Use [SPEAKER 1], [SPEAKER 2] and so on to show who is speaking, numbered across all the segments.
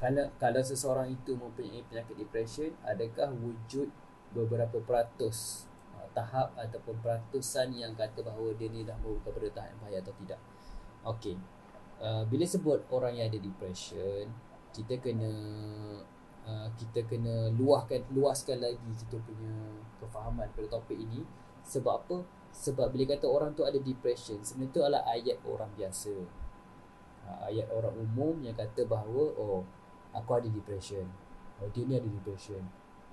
[SPEAKER 1] kalau kalau seseorang itu mempunyai penyakit depression adakah wujud beberapa peratus uh, tahap ataupun peratusan yang kata bahawa dia ni dah merupakan pada tahap yang bahaya atau tidak? Okey. Uh, bila sebut orang yang ada depression kita kena uh, kita kena luahkan luaskan lagi kita punya kefahaman pada topik ini. Sebab apa? Sebab bila kata orang tu ada depression sebenarnya tu adalah ayat orang biasa. Uh, ayat orang umum yang kata bahawa oh aku ada depression. Oh dia ni ada depression.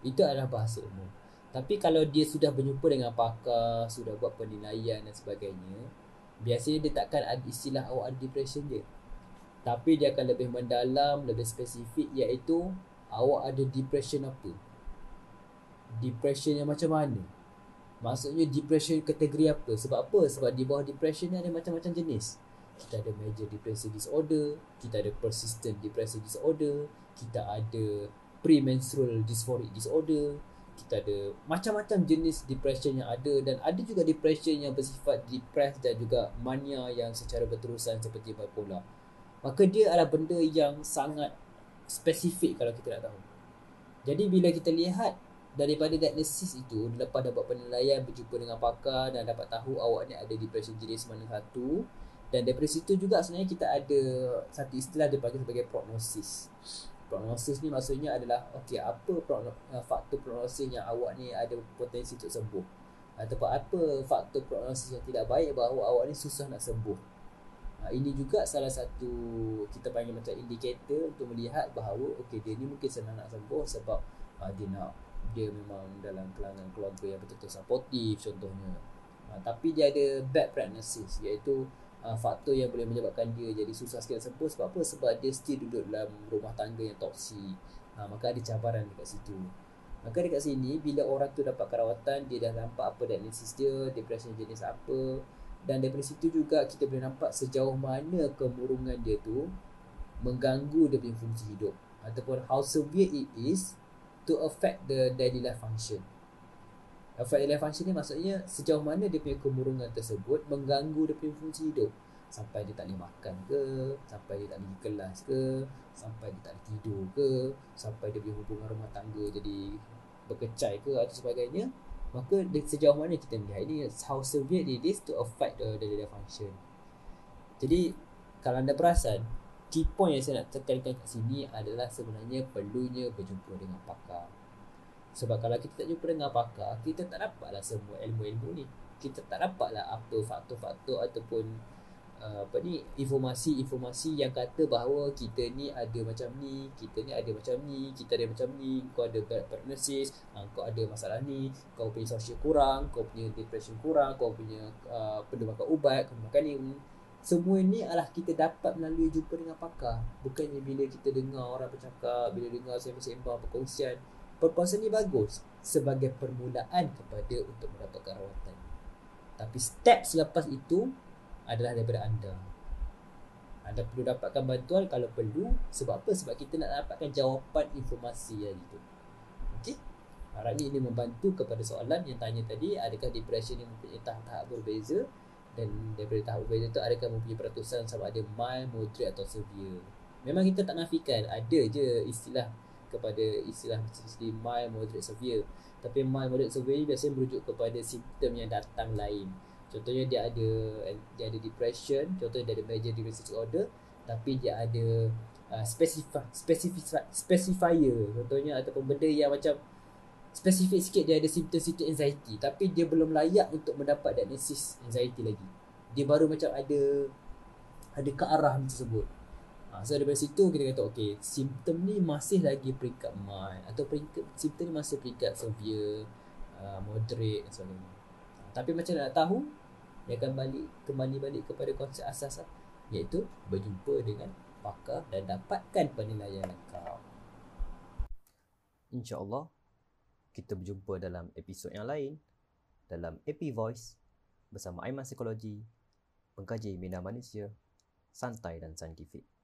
[SPEAKER 1] Itu adalah bahasa umum. Tapi kalau dia sudah berjumpa dengan pakar sudah buat penilaian dan sebagainya biasanya dia takkan ada istilah awak ada depression je tapi dia akan lebih mendalam lebih spesifik iaitu awak ada depression apa? Depression yang macam mana? Maksudnya depression kategori apa? Sebab apa? Sebab di bawah depression ni ada macam-macam jenis kita ada major depressive disorder, kita ada persistent depressive disorder, kita ada premenstrual dysphoric disorder, kita ada macam-macam jenis depression yang ada dan ada juga depression yang bersifat depressed dan juga mania yang secara berterusan seperti bipolar. Maka dia adalah benda yang sangat spesifik kalau kita nak tahu. Jadi bila kita lihat daripada diagnosis itu, lepas dapat penilaian berjumpa dengan pakar dan dapat tahu awak ni ada depression jenis mana satu, dan daripada situ juga sebenarnya kita ada satu istilah dia panggil sebagai prognosis. Prognosis ni maksudnya adalah okey apa uh, faktor prognosis yang awak ni ada potensi untuk sembuh ataupun apa faktor prognosis yang tidak baik bahawa awak ni susah nak sembuh. Uh, ini juga salah satu kita panggil macam indikator untuk melihat bahawa okey dia ni mungkin senang nak sembuh sebab uh, dia nak dia memang dalam kalangan keluarga yang betul-betul supportive contohnya. Uh, tapi dia ada bad prognosis iaitu uh, faktor yang boleh menyebabkan dia jadi susah sikit sembuh sebab apa? Sebab dia still duduk dalam rumah tangga yang toksik uh, maka ada cabaran dekat situ. Maka dekat sini bila orang tu dapat kerawatan dia dah nampak apa diagnosis dia depression jenis apa. Dan daripada situ juga kita boleh nampak sejauh mana kemurungan dia tu mengganggu dia punya fungsi hidup. Ataupun how severe it is to affect the daily life function Affect life function ni maksudnya sejauh mana dia punya kemurungan tersebut mengganggu dia punya fungsi hidup. Sampai dia tak boleh makan ke, sampai dia tak boleh kelas ke, sampai dia tak boleh tidur ke, sampai dia punya hubungan rumah tangga jadi berkecai ke atau sebagainya. Maka sejauh mana kita melihat ini how severe it is to affect the daily function. Jadi kalau anda perasan, key point yang saya nak tekankan kat sini adalah sebenarnya perlunya berjumpa dengan pakar. Sebab kalau kita tak jumpa dengan pakar, kita tak dapatlah semua ilmu-ilmu ni. Kita tak dapatlah apa faktor-faktor ataupun uh, apa ni informasi-informasi yang kata bahawa kita ni ada macam ni, kita ni ada macam ni, kita ada macam ni, kau ada bad prognosis, uh, kau ada masalah ni, kau punya social kurang, kau punya depression kurang, kau punya uh, perlu makan ubat, kau makan ni. Semua ni adalah kita dapat melalui jumpa dengan pakar. Bukannya bila kita dengar orang bercakap, bila dengar sembang-sembang perkongsian, perkongsian ni bagus sebagai permulaan kepada untuk mendapatkan rawatan. Tapi step selepas itu adalah daripada anda. Anda perlu dapatkan bantuan kalau perlu. Sebab apa? Sebab kita nak dapatkan jawapan informasi yang itu. Okey? Harapnya ini membantu kepada soalan yang tanya tadi. Adakah depression ini mempunyai tahap-tahap berbeza? Dan daripada tahap berbeza itu adakah mempunyai peratusan sama ada mild, moderate atau severe? Memang kita tak nafikan. Ada je istilah kepada istilah seperti mild, moderate, severe. Tapi mild, moderate, severe biasanya merujuk kepada simptom yang datang lain. Contohnya dia ada dia ada depression, contohnya dia ada major depressive disorder, tapi dia ada uh, specify, specify, specifier. Contohnya ataupun benda yang macam spesifik sikit dia ada simptom-simptom anxiety tapi dia belum layak untuk mendapat diagnosis anxiety lagi. Dia baru macam ada ada ke arah tersebut. Ha, so daripada situ kita kata okay, simptom ni masih lagi peringkat mild atau peringkat simptom ni masih peringkat severe, uh, moderate dan sebagainya. Ha, tapi macam nak tahu, dia akan balik kembali balik kepada konsep asas lah, iaitu berjumpa dengan pakar dan dapatkan penilaian lengkap.
[SPEAKER 2] InsyaAllah, kita berjumpa dalam episod yang lain dalam Epi Voice bersama Aiman Psikologi, pengkaji minda manusia, santai dan saintifik.